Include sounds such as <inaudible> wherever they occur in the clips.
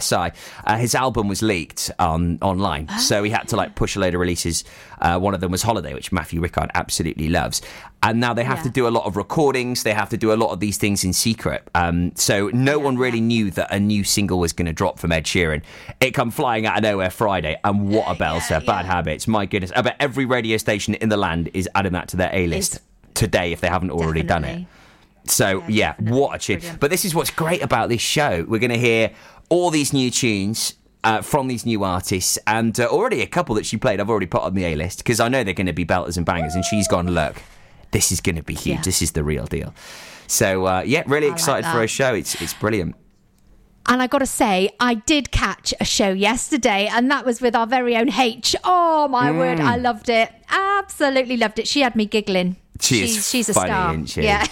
SI, uh, his album was leaked on online, oh, so he had to like push a load of releases. Uh, one of them was Holiday, which Matthew Rickard absolutely loves, and now they have yeah. to do a lot of recordings. They have to do a lot of these things in secret. Um, so no yeah, one really yeah. knew that a new single was going to drop from Ed Sheeran. It come flying out of nowhere Friday, and what a belter! Bad Habits, my goodness! I bet every radio station in the land is adding that to their A list today if they haven't already Definitely. done it. So yeah, what a tune! But this is what's great about this show. We're going to hear all these new tunes uh, from these new artists, and uh, already a couple that she played, I've already put on the A list because I know they're going to be belters and bangers. And she's gone, look, this is going to be huge. Yeah. This is the real deal. So uh, yeah, really I excited like for a show. It's it's brilliant. And I got to say, I did catch a show yesterday, and that was with our very own H. Oh my mm. word, I loved it. Absolutely loved it. She had me giggling. She she's, she's a star. Isn't she? Yeah.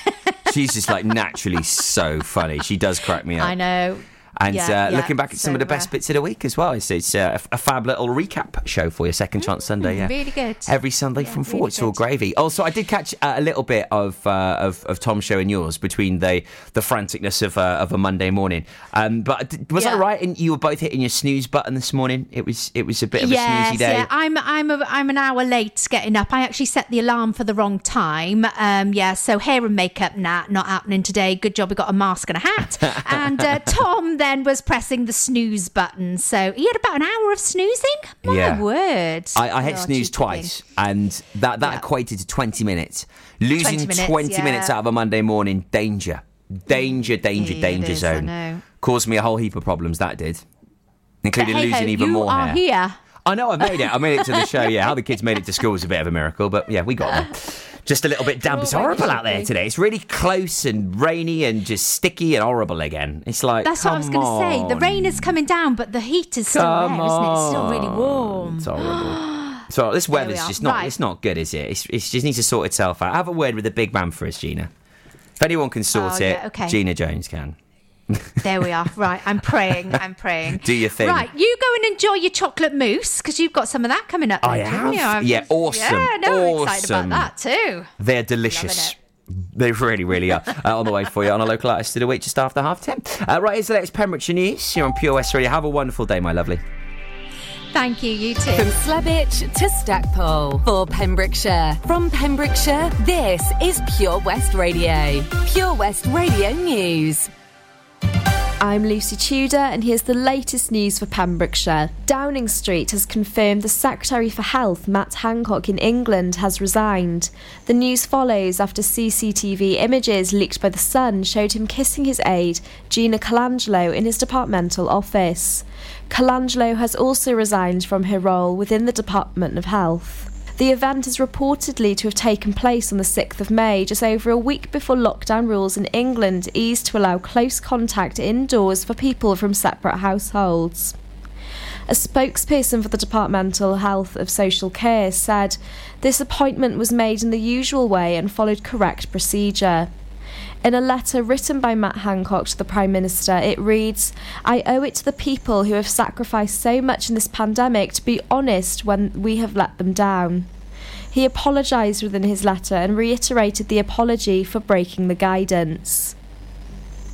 she's just like naturally so funny. She does crack me <laughs> up. I know. And yeah, uh, yeah, looking back at so, some of the best uh, bits of the week as well. It's, it's uh, a, fab little recap show for you, Second Chance mm, Sunday. Yeah, really good. Every Sunday yeah, from four. Really it's all gravy. Also, I did catch uh, a little bit of, uh, of of Tom's show and yours between the the franticness of uh, of a Monday morning. Um, but was that right? And you were both hitting your snooze button this morning. It was it was a bit of yes, a snoozy day. Yeah, I'm I'm a, I'm an hour late getting up. I actually set the alarm for the wrong time. Um, yeah, so hair and makeup, nah, not happening today. Good job, we got a mask and a hat. <laughs> and Tom then was pressing the snooze button. So he had about an hour of snoozing. My yeah. word. I, I hit snooze twice, and that, that yeah. equated to 20 minutes. Losing 20 minutes, 20 yeah. minutes, out of a Monday morning, danger. Danger, mm. danger, it danger is, zone. Caused me a whole heap of problems, that did. Including hey, losing hey, even more hair. here. I know I made it. I made it to the show. Yeah, how the kids made it to school was a bit of a miracle, but yeah, we got <laughs> there just a little bit damp. It's horrible out there today. It's really close and rainy and just sticky and horrible again. It's like that's what I was going to say. The rain is coming down, but the heat is still come there, isn't it? It's still really warm. It's horrible. <gasps> So this weather's just not right. it's not good, is it? It's, it just needs to sort itself out. Have a word with the big man for us, Gina. If anyone can sort oh, it, yeah, okay. Gina Jones can. There we are. Right, I'm praying. I'm praying. Do your thing. Right, you go and enjoy your chocolate mousse because you've got some of that coming up. I have. Yeah, awesome. Yeah, no, awesome. I'm excited about that too. They're delicious. They really, really are. Uh, on the way for you on a local artist to the week just after half ten. Uh, right, here's the latest Pembrokeshire news. You're on Pure West Radio. Have a wonderful day, my lovely. Thank you, you too. From Slebech to Stackpole for Pembrokeshire. From Pembrokeshire, this is Pure West Radio. Pure West Radio News. I'm Lucy Tudor, and here's the latest news for Pembrokeshire. Downing Street has confirmed the Secretary for Health, Matt Hancock, in England has resigned. The news follows after CCTV images leaked by The Sun showed him kissing his aide, Gina Coladangelo, in his departmental office. Coladangelo has also resigned from her role within the Department of Health. The event is reportedly to have taken place on the 6th of May, just over a week before lockdown rules in England eased to allow close contact indoors for people from separate households. A spokesperson for the Departmental Health of Social Care said this appointment was made in the usual way and followed correct procedure. In a letter written by Matt Hancock to the Prime Minister, it reads I owe it to the people who have sacrificed so much in this pandemic to be honest when we have let them down. He apologised within his letter and reiterated the apology for breaking the guidance.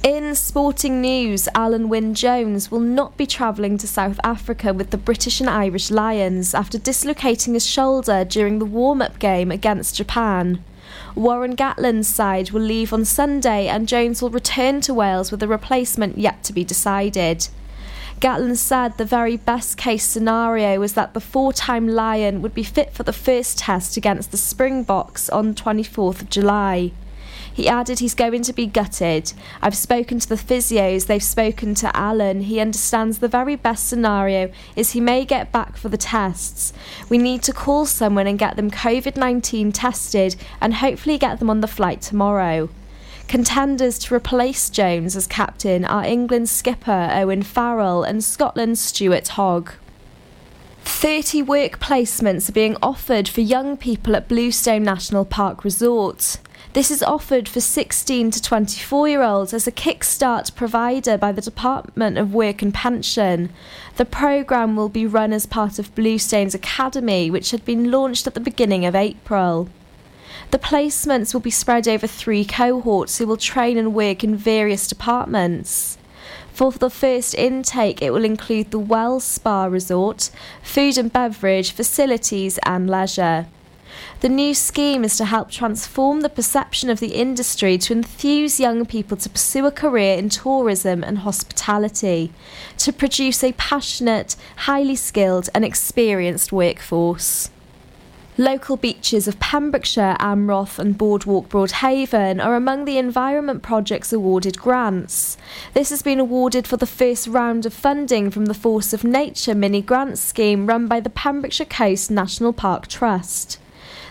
In sporting news, Alun Wyn Jones will not be travelling to South Africa with the British and Irish Lions after dislocating his shoulder during the warm up game against Japan. Warren Gatland's side will leave on Sunday and Jones will return to Wales with a replacement yet to be decided. Gatland said the very best case scenario was that the four time Lion would be fit for the first test against the Springboks on 24th of July. He added he's going to be gutted. I've spoken to the physios, they've spoken to Alun. He understands the very best scenario is he may get back for the tests. We need to call someone and get them COVID 19 tested and hopefully get them on the flight tomorrow. Contenders to replace Jones as captain are England's skipper Owen Farrell and Scotland's Stuart Hogg. 30 work placements are being offered for young people at Bluestone National Park Resort. This is offered for 16 to 24 year olds as a kickstart provider by the Department of Work and Pension. The programme will be run as part of Bluestone's Academy, which had been launched at the beginning of April. The placements will be spread over three cohorts who will train and work in various departments. For the first intake, it will include the Wells Spa Resort, food and beverage, facilities, and leisure. The new scheme is to help transform the perception of the industry to enthuse young people to pursue a career in tourism and hospitality, to produce a passionate, highly skilled, and experienced workforce. Local beaches of Pembrokeshire, Amroth, and Boardwalk Broadhaven are among the environment project's awarded grants. This has been awarded for the first round of funding from the Force of Nature mini grant scheme run by the Pembrokeshire Coast National Park Trust.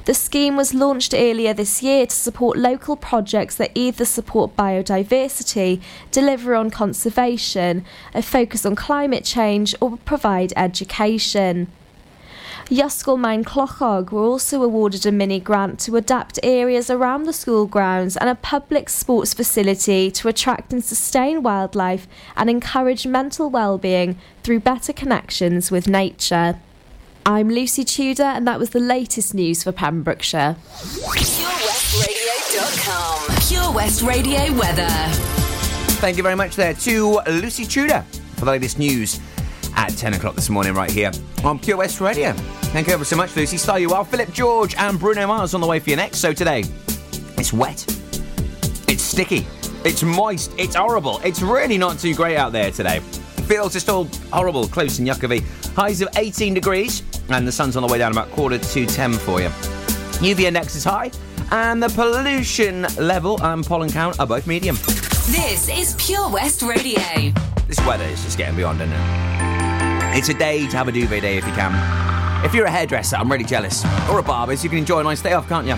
The scheme was launched earlier this year to support local projects that either support biodiversity, deliver on conservation, a focus on climate change, or provide education. Ysgol Maen Clochog were also awarded a mini grant to adapt areas around the school grounds and a public sports facility to attract and sustain wildlife and encourage mental well-being through better connections with nature. I'm Lucy Tudor, and that was the latest news for Pembrokeshire. PureWestRadio.com. Pure West Radio weather. Thank you very much there to Lucy Tudor for the latest news at 10 o'clock this morning, right here on Pure West Radio. Thank you ever so much, Lucy. Star you well. Philip George and Bruno Mars on the way for your next. So today, it's wet, it's sticky, it's moist, it's horrible. It's really not too great out there today. Feels just all horrible, close in Yuckovy. Highs of 18 degrees, and the sun's on the way down about quarter to 10 for you. UV index is high, and the pollution level and pollen count are both medium. This is Pure West Radio. This weather is just getting beyond, isn't it? It's a day to have a duvet day if you can. If you're a hairdresser, I'm really jealous. Or a barber, so you can enjoy a nice day off, can't you?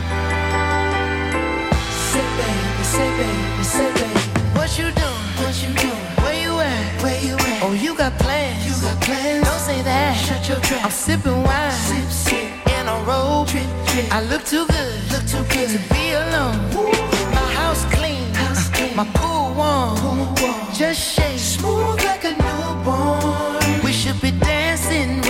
Say baby, say baby, say baby. What you doing? What you doing? Where you at? Where you at? Oh, you got plans. Don't say that. Shut your trap. I'm sipping wine. Sip, sip. In a robe. Trip, trip. I look too good. Look too good to be alone. My house clean. House clean. My pool warm. Pool warm. Just shake. Smooth like a newborn. We should be dancing,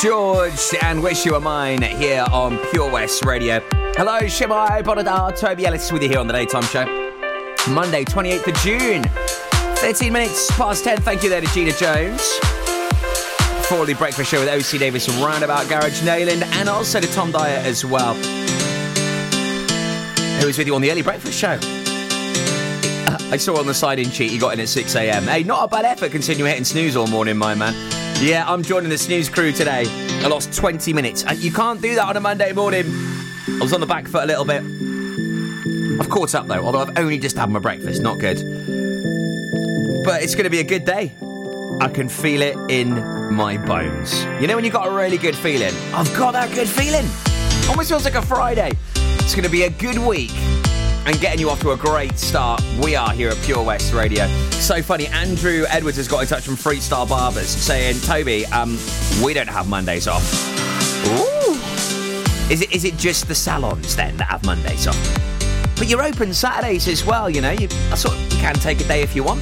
George and Wish You Were Mine here on Pure West Radio. Hello, Shemai Bonadar, Toby Ellis with you here on the Daytime Show. Monday, 28th of June, 13 minutes past 10. Thank you there to Gina Jones for the breakfast show with OC Davis Roundabout Garage Neyland and also to Tom Dyer as well, who was with you on the early breakfast show. Uh, I saw on the sign-in sheet you got in at 6 a.m. Hey, not a bad effort considering you're hitting snooze all morning, my man. Yeah, I'm joining the snooze crew today. I lost 20 minutes. And you can't do that on a Monday morning. I was on the back foot a little bit. I've caught up though, although I've only just had my breakfast. Not good. But it's going to be a good day. I can feel it in my bones. You know when you got a really good feeling? I've got that good feeling. Almost feels like a Friday. It's going to be a good week and getting you off to a great start. We are here at Pure West Radio. So funny, Andrew Edwards has got in touch from Freestyle Barbers saying, Toby, um, we don't have Mondays off. Ooh. Is it is it just the salons then that have Mondays off? But you're open Saturdays as well, you know. You, sort of, can take a day if you want.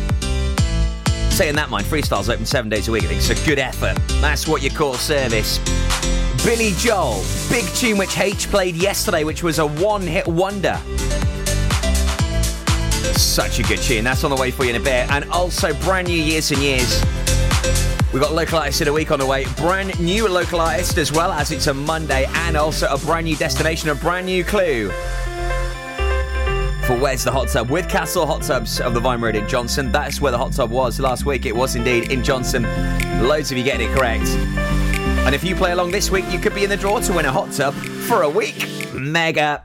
Saying that, mind, Freestyle's open seven days a week. I think it's a good effort. That's what you call service. Billy Joel, big tune which H played yesterday, which was a one-hit wonder. Such a good tune. That's on the way for you in a bit. And also, brand new Years and Years. We've got local artists in a week on the way. Brand new local artist as well as it's a Monday. And also a brand new destination, a brand new clue. For Where's the Hot Tub? With Castle Hot Tubs of the Vine Road in Johnston. That's where the hot tub was last week. It was indeed in Johnston. Loads of you getting it correct. And if you play along this week, you could be in the draw to win a hot tub for a week. Mega.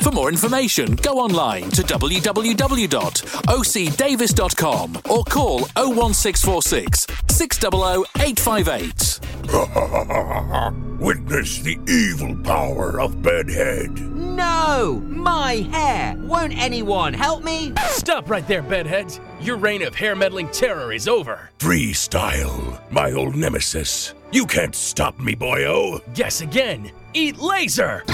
For more information, go online to www.ocdavis.com or call 01646 600 858. <laughs> Witness the evil power of Bedhead. No! My hair! Won't anyone help me? Stop right there, bedheads. Your reign of hair meddling terror is over. Freestyle, my old nemesis. You can't stop me, boyo. Guess again. Eat laser!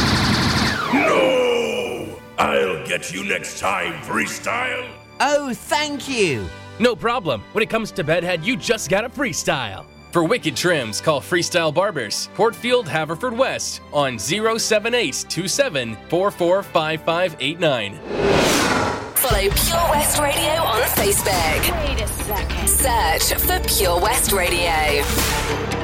No! I'll get you next time, Freestyle. Oh, thank you! No problem. When it comes to bedhead, you just gotta freestyle. For wicked trims, call Freestyle Barbers, Portfield, Haverfordwest, on 07827 445589. Follow Pure West Radio on Facebook. Wait a second. Search for Pure West Radio.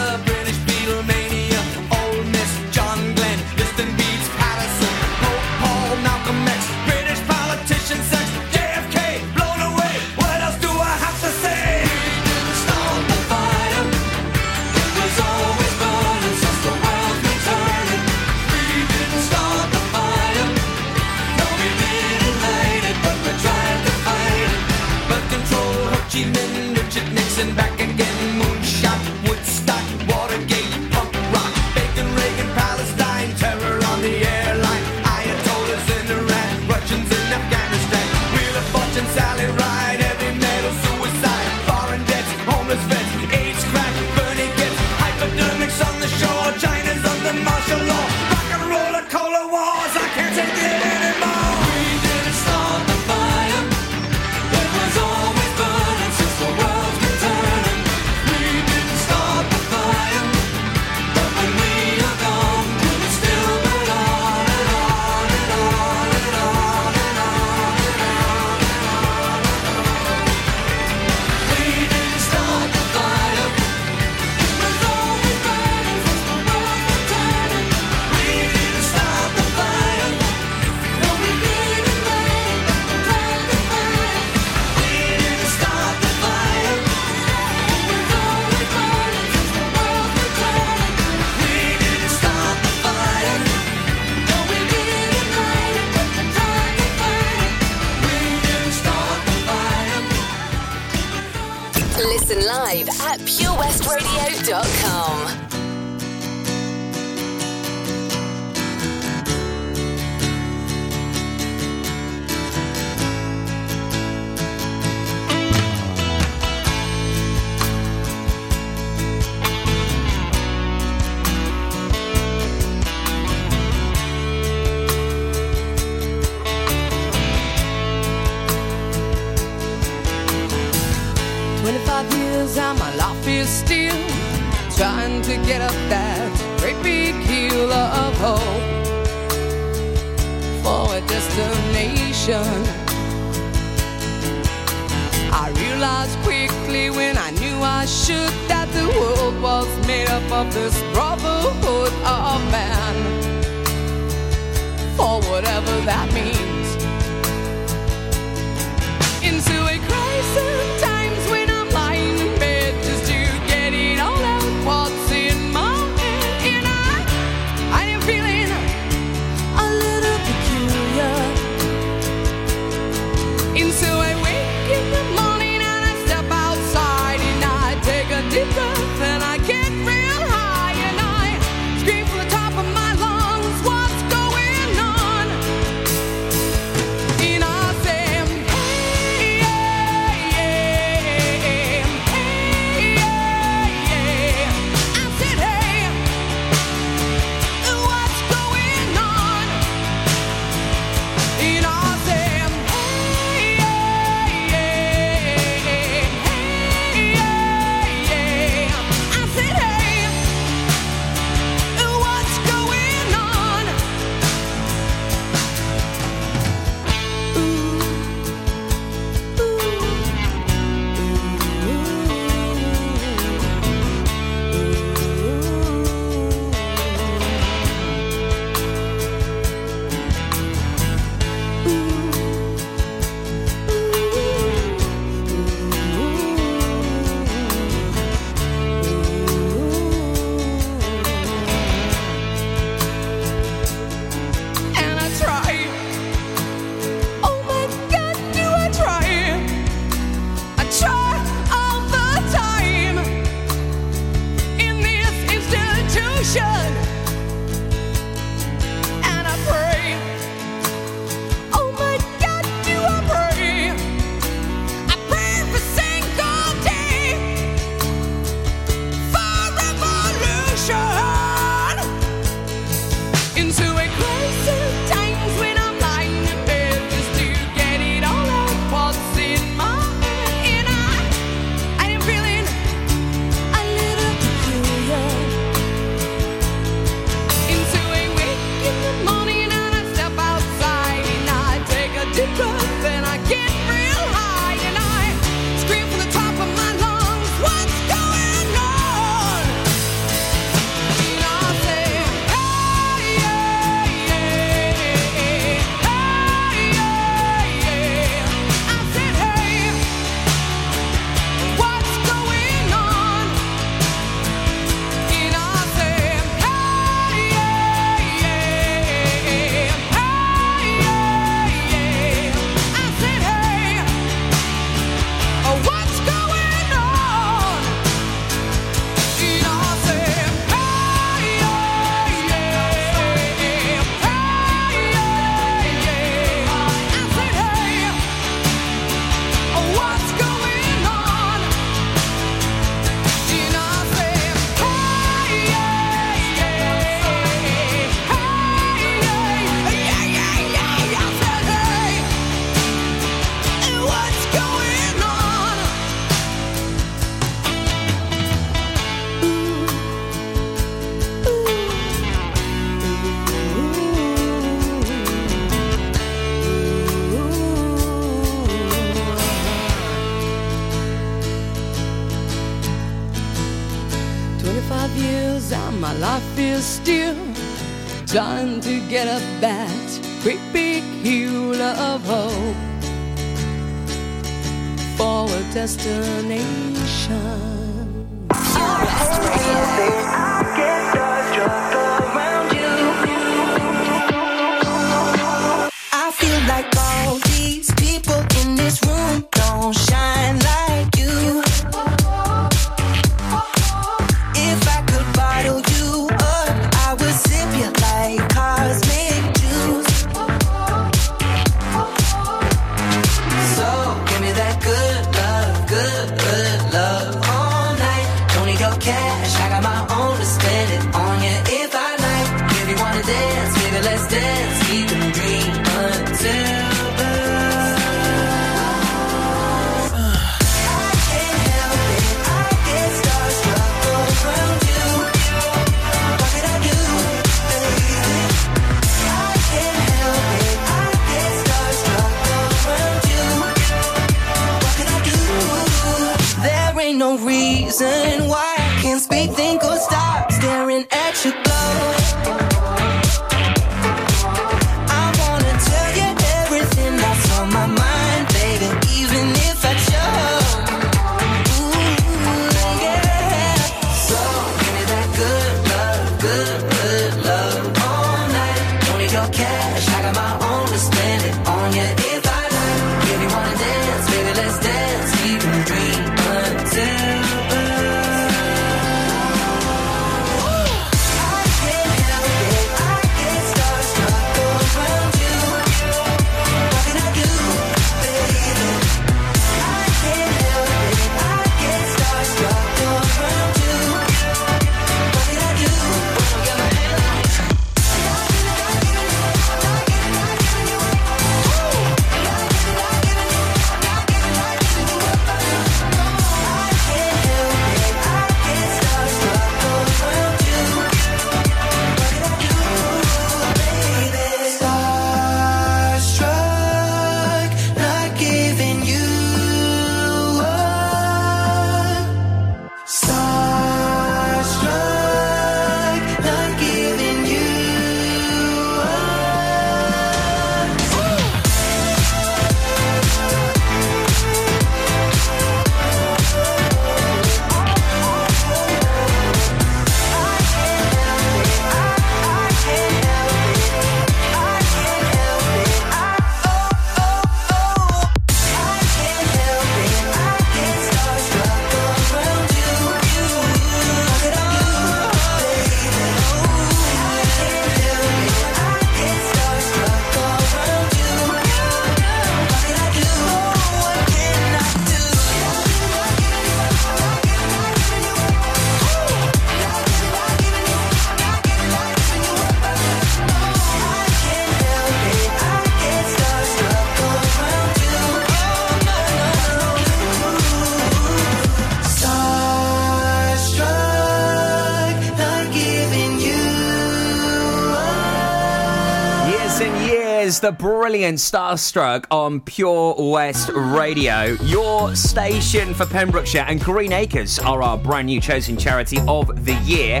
The brilliant Starstruck on Pure West Radio. Your station for Pembrokeshire and Green Acres are our brand new chosen charity of the year.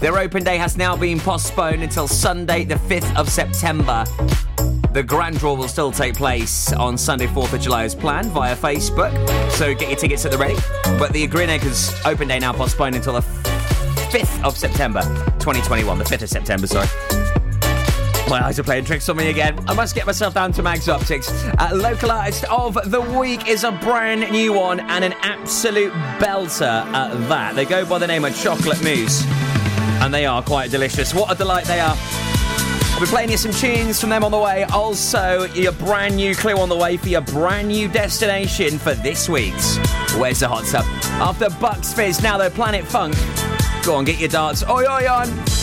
Their open day has now been postponed until Sunday, the 5th of September. The grand draw will still take place on Sunday, 4th of July as planned via Facebook. So get your tickets at the ready. But the Green Acres open day now postponed until the 5th of September 2021. The 5th of September, sorry. <laughs> My eyes are playing tricks on me again. I must get myself down to Mags Optics. Uh, local artist of the week is a brand new one and an absolute belter at that. They go by the name of Chocolate Mousse, and they are quite delicious. What a delight they are. I'll be playing you some tunes from them on the way. Also, your brand new clue on the way for your brand new destination for this week's Where's the Hot Tub? After Bucks Fizz, now they're Planet Funk. Go on, get your darts. Oi, oi, on.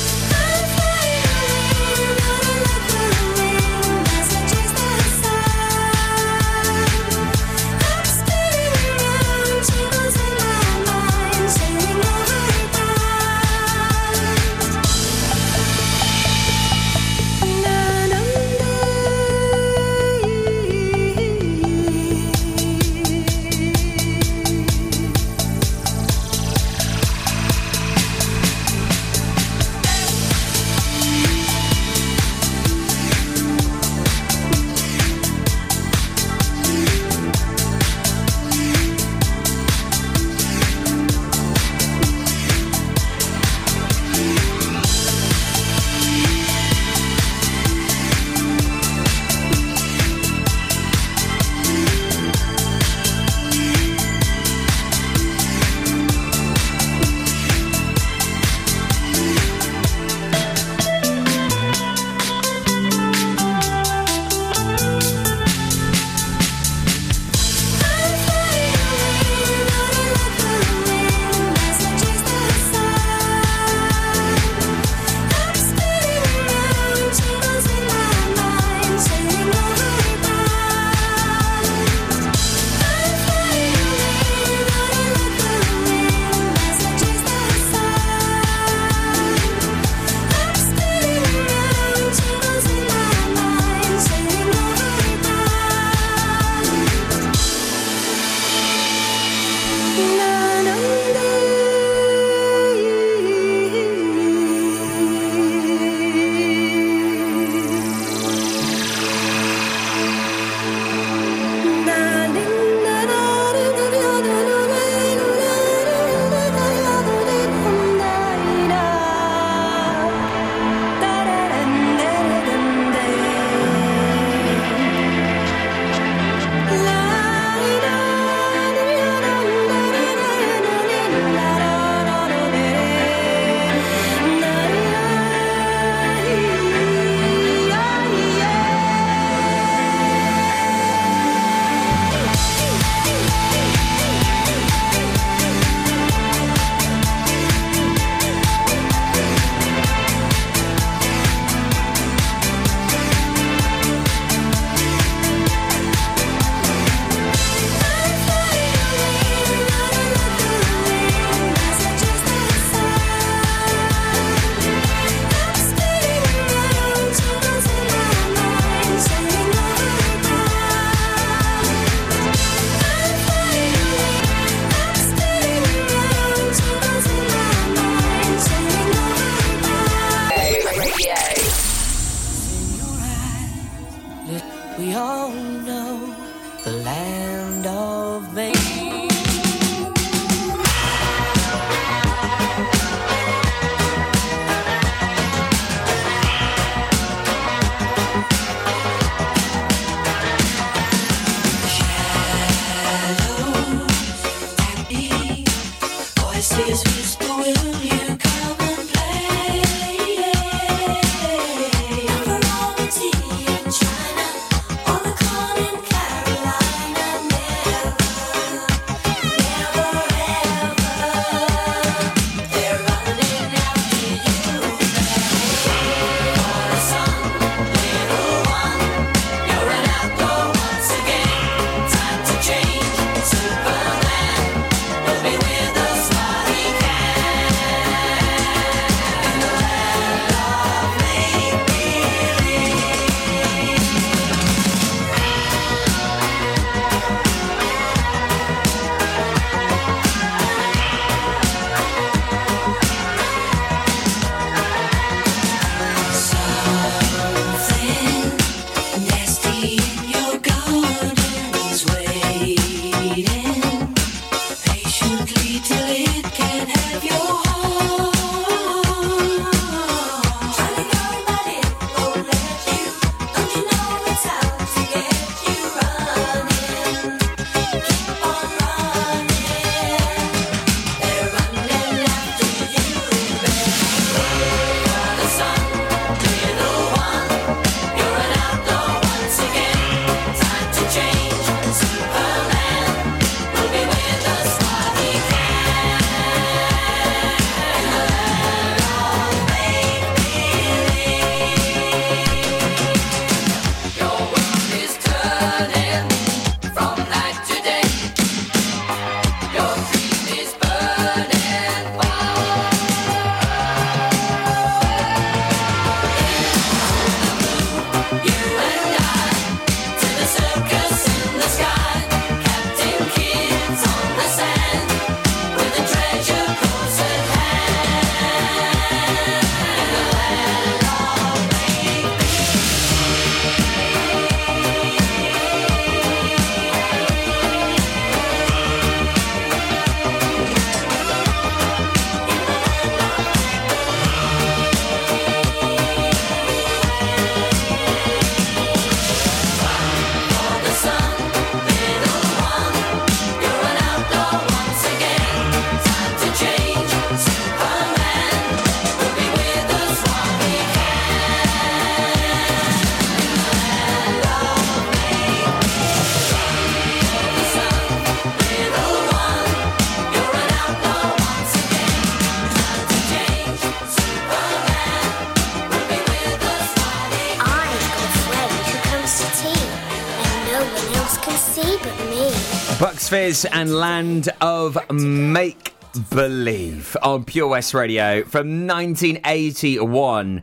Fizz and Land of Make Believe on Pure West Radio from 1981.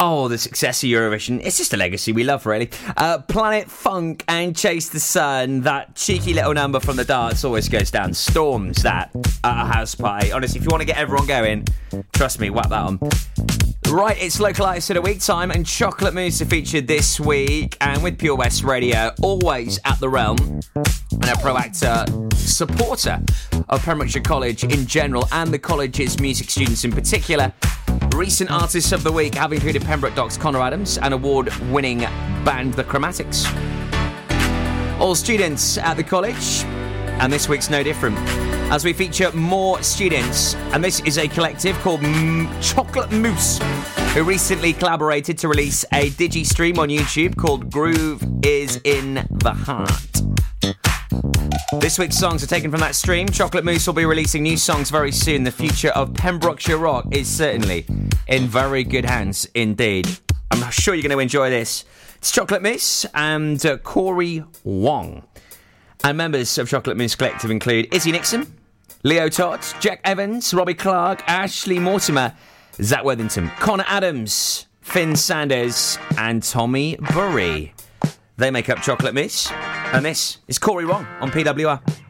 Oh, the success of Eurovision. It's just a legacy we love, really. Uh, Planet Funk and Chase the Sun. That cheeky little number from the darts always goes down. Storms that at a house party. Honestly, if you want to get everyone going, trust me, whack that on. Right, it's localised to the week time, and Chocolate Mousse are featured this week. And with Pure West Radio, always at the realm, and a proactor supporter of Pembrokeshire College in general and the college's music students in particular. Recent artists of the week have included Pembroke Dock's Connor Adams and award winning band The Chromatics. All students at the college, and this week's no different. As we feature more students, and this is a collective called M- Chocolate Mousse, who recently collaborated to release a digi stream on YouTube called Groove is in the Heart. This week's songs are taken from that stream. Chocolate Mousse will be releasing new songs very soon. The future of Pembrokeshire Rock is certainly in very good hands indeed. I'm sure you're going to enjoy this. It's Chocolate Mousse and uh, Corey Wong. And members of Chocolate Mousse Collective include Izzy Nixon, Leo Todd, Jack Evans, Robbie Clark, Ashley Mortimer, Zach Worthington, Connor Adams, Finn Sanders, and Tommy Burry. They make up Chocolate Mousse. And this is Corey Wong on PWR.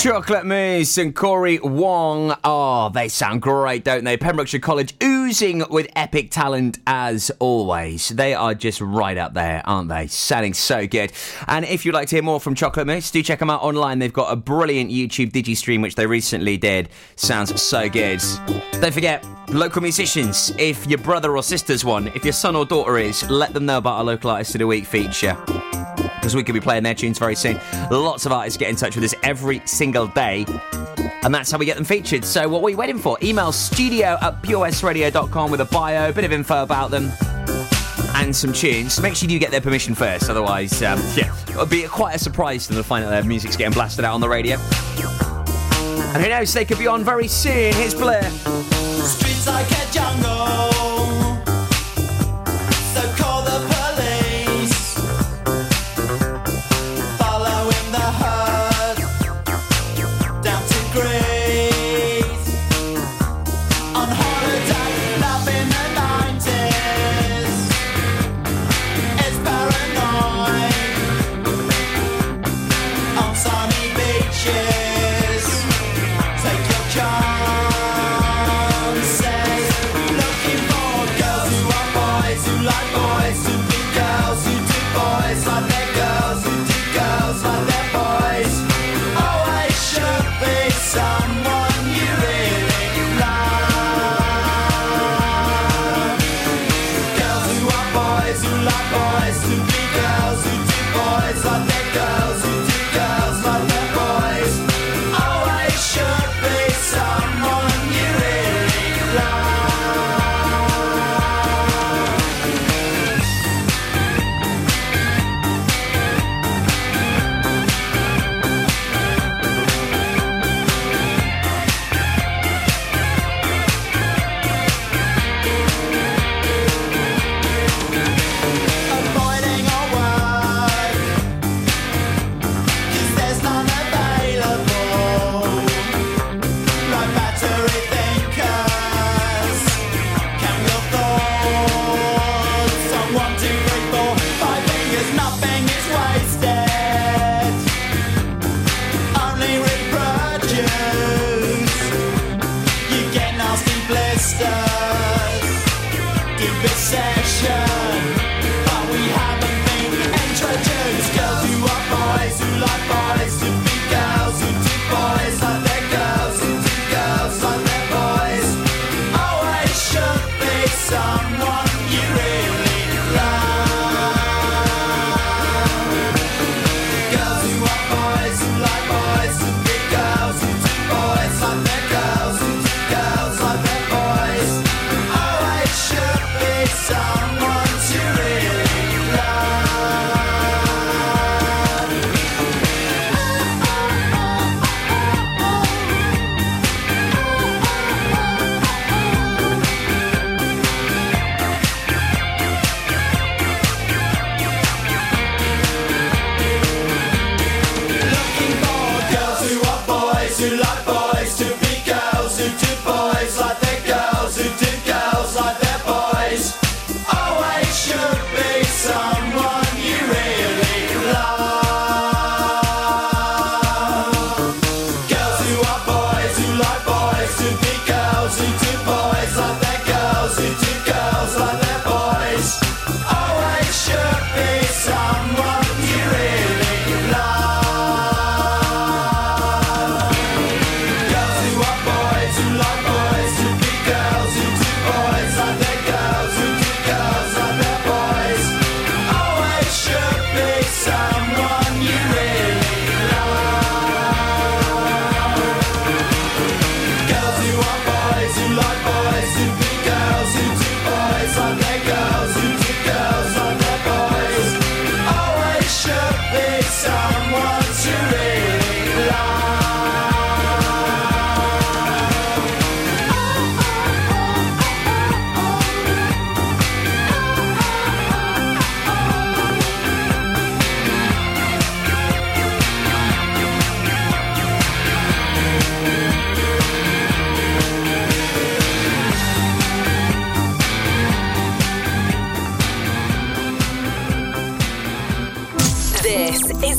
Chocolate Mousse and Corey Wong. Oh, they sound great, don't they? Pembrokeshire College oozing with epic talent as always. They are just right up there, aren't they? Sounding so good. And if you'd like to hear more from Chocolate Mousse, do check them out online. They've got a brilliant YouTube digi stream which they recently did. Sounds so good. Don't forget, local musicians. If your brother or sister's one, if your son or daughter is, let them know about our local artist of the week feature because we could be playing their tunes very soon. Lots of artists get in touch with us every single day. And that's how we get them featured. So, what are we waiting for? Email studio at purewestradio.com with a bio, a bit of info about them, and some tunes. Make sure you get their permission first, otherwise, um, yeah, it'll be quite a surprise to them to find out their music's getting blasted out on the radio. And who knows, they could be on very soon. Here's Blair.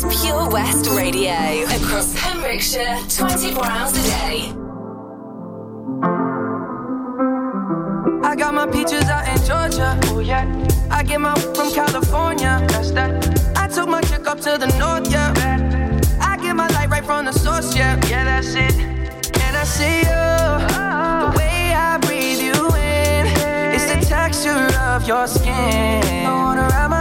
Pure West Radio. Across Pembrokeshire, 24 hours a day. I got my peaches out in Georgia. Oh yeah. I get my from California. That's that. I took my chick up to the north, yeah. I get my light right from the source, yeah. Yeah, that's it. And I see you. The way I breathe you in. It's the texture of your skin. I wanna my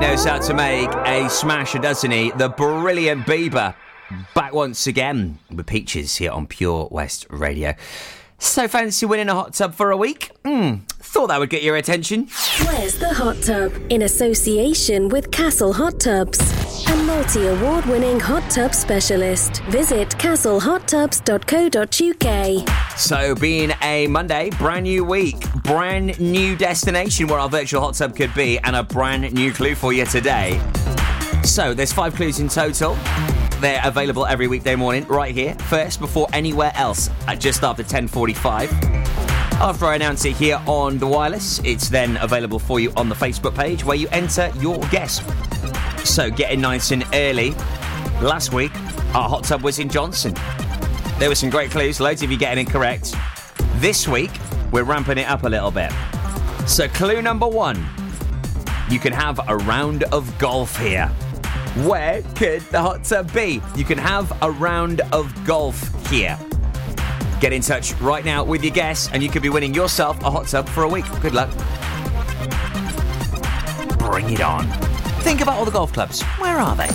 knows how to make a smasher, doesn't he? The brilliant Bieber. Back once again with Peaches here on Pure West Radio. So fancy winning a hot tub for a week? Hmm, thought that would get your attention. Where's the hot tub? In association with Castle Hot Tubs, a multi award winning hot tub specialist. Visit castlehottubs.co.uk. So, being a Monday, brand new week, brand new destination where our virtual hot tub could be, and a brand new clue for you today. So, there's five clues in total. They're available every weekday morning right here, first before anywhere else at just after 10:45. After I announce it here on the wireless, it's then available for you on the Facebook page where you enter your guess. So, getting nice and early. Last week, our hot tub was in Johnston. There were some great clues, loads of you getting it correct. This week, we're ramping it up a little bit. So, clue number one you can have a round of golf here. Where could the hot tub be? You can have a round of golf here. Get in touch right now with your guess, and you could be winning yourself a hot tub for a week. Good luck. Bring it on. Think about all the golf clubs. Where are they?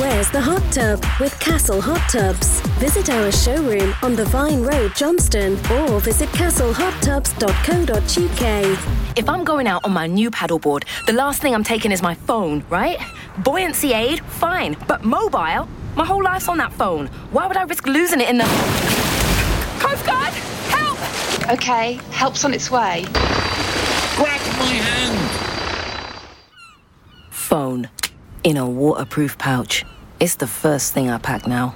Where's the hot tub with Castle Hot Tubs? Visit our showroom on the Vine Road, Johnston, or visit castlehottubs.co.uk. If I'm going out on my new paddleboard, the last thing I'm taking is my phone, right? Buoyancy aid, fine. But mobile? My whole life's on that phone. Why would I risk losing it in the. Coast Guard! Help! Okay, help's on its way. Grab my hand! Phone. In a waterproof pouch. It's the first thing I pack now.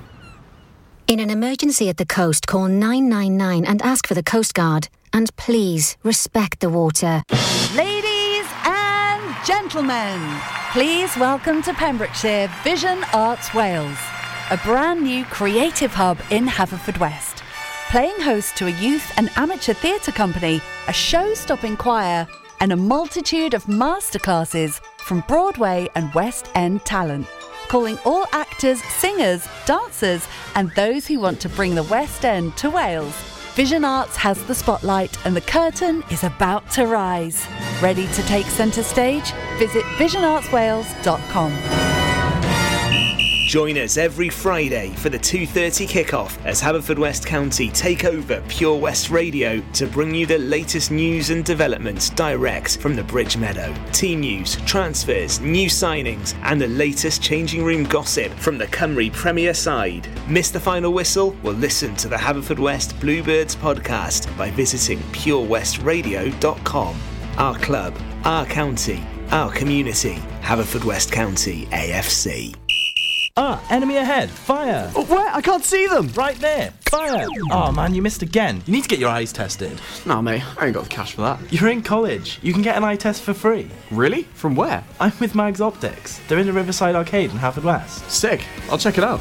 In an emergency at the coast, call 999 and ask for the Coast Guard. And please respect the water. Ladies and gentlemen, please welcome to Pembrokeshire Vision Arts Wales, a brand new creative hub in Haverfordwest. Playing host to a youth and amateur theatre company, a show stopping choir, and a multitude of masterclasses from Broadway and West End talent. Calling all actors, singers, dancers, and those who want to bring the West End to Wales. Vision Arts has the spotlight and the curtain is about to rise. Ready to take centre stage? Visit visionartswales.com. Join us every Friday for the 2:30 kickoff as Haverfordwest County take over Pure West Radio to bring you the latest news and developments direct from the Bridge Meadow. Team news, transfers, new signings, and the latest changing room gossip from the Cymru Premier side. Miss the final whistle? Well, listen to the Haverfordwest Bluebirds podcast by visiting purewestradio.com. Our club, our county, our community. Haverfordwest County AFC. Ah, enemy ahead! Fire! Oh, where? I can't see them! Right there! Fire! Oh man, you missed again. You need to get your eyes tested. Nah, mate, I ain't got the cash for that. You're in college. You can get an eye test for free. Really? From where? I'm with Mags Optics. They're in the Riverside Arcade in Haverfordwest. Sick. I'll check it out.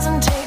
Kiss.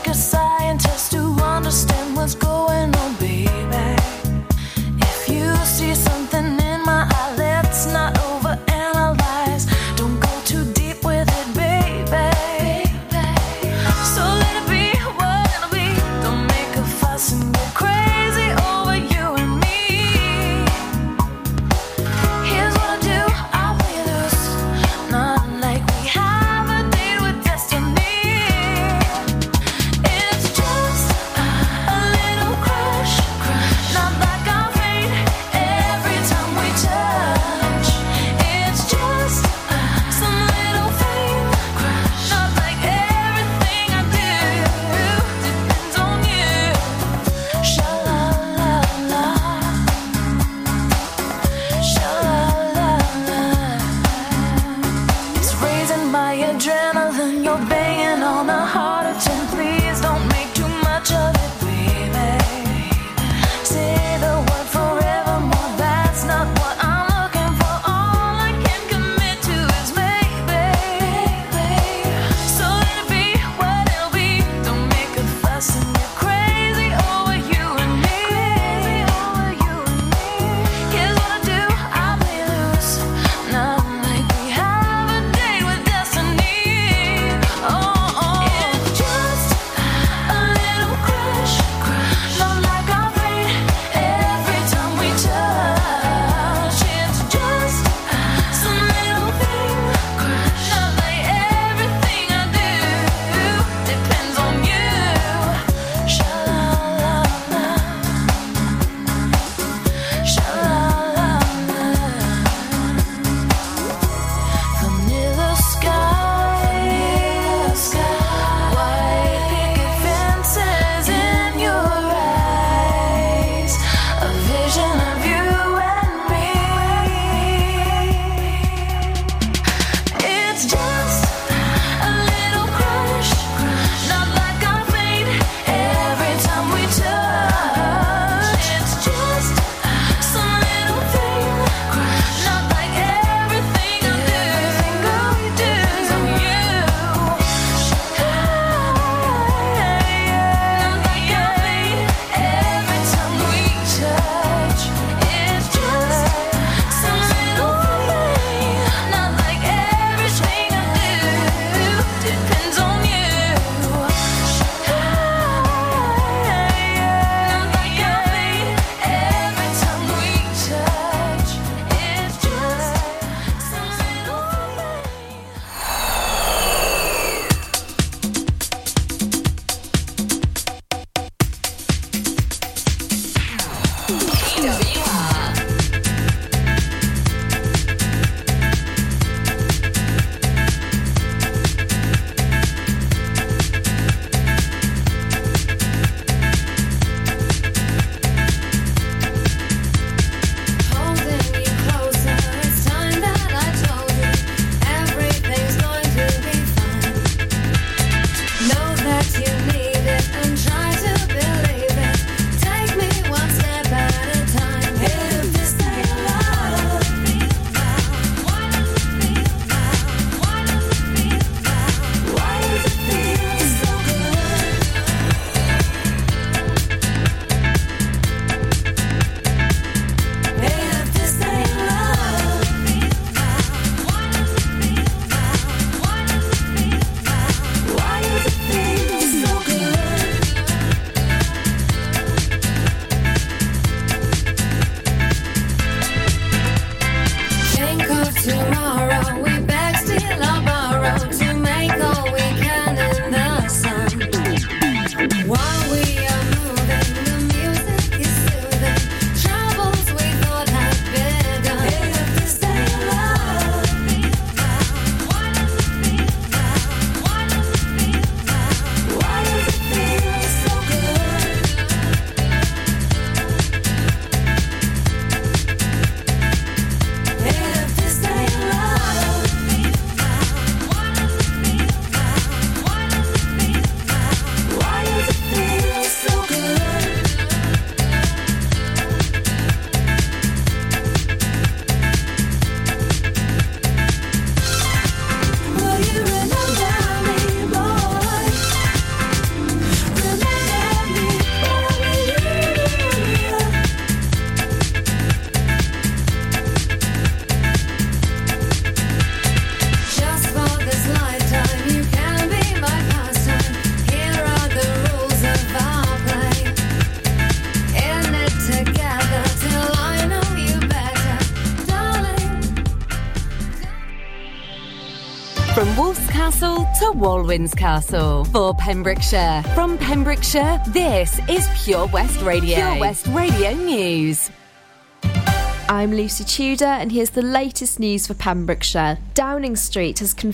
Selwyn's Castle for Pembrokeshire. From Pembrokeshire, this is Pure West Radio. Pure West Radio News. I'm Lucy Tudor, and here's the latest news for Pembrokeshire. Downing Street has confirmed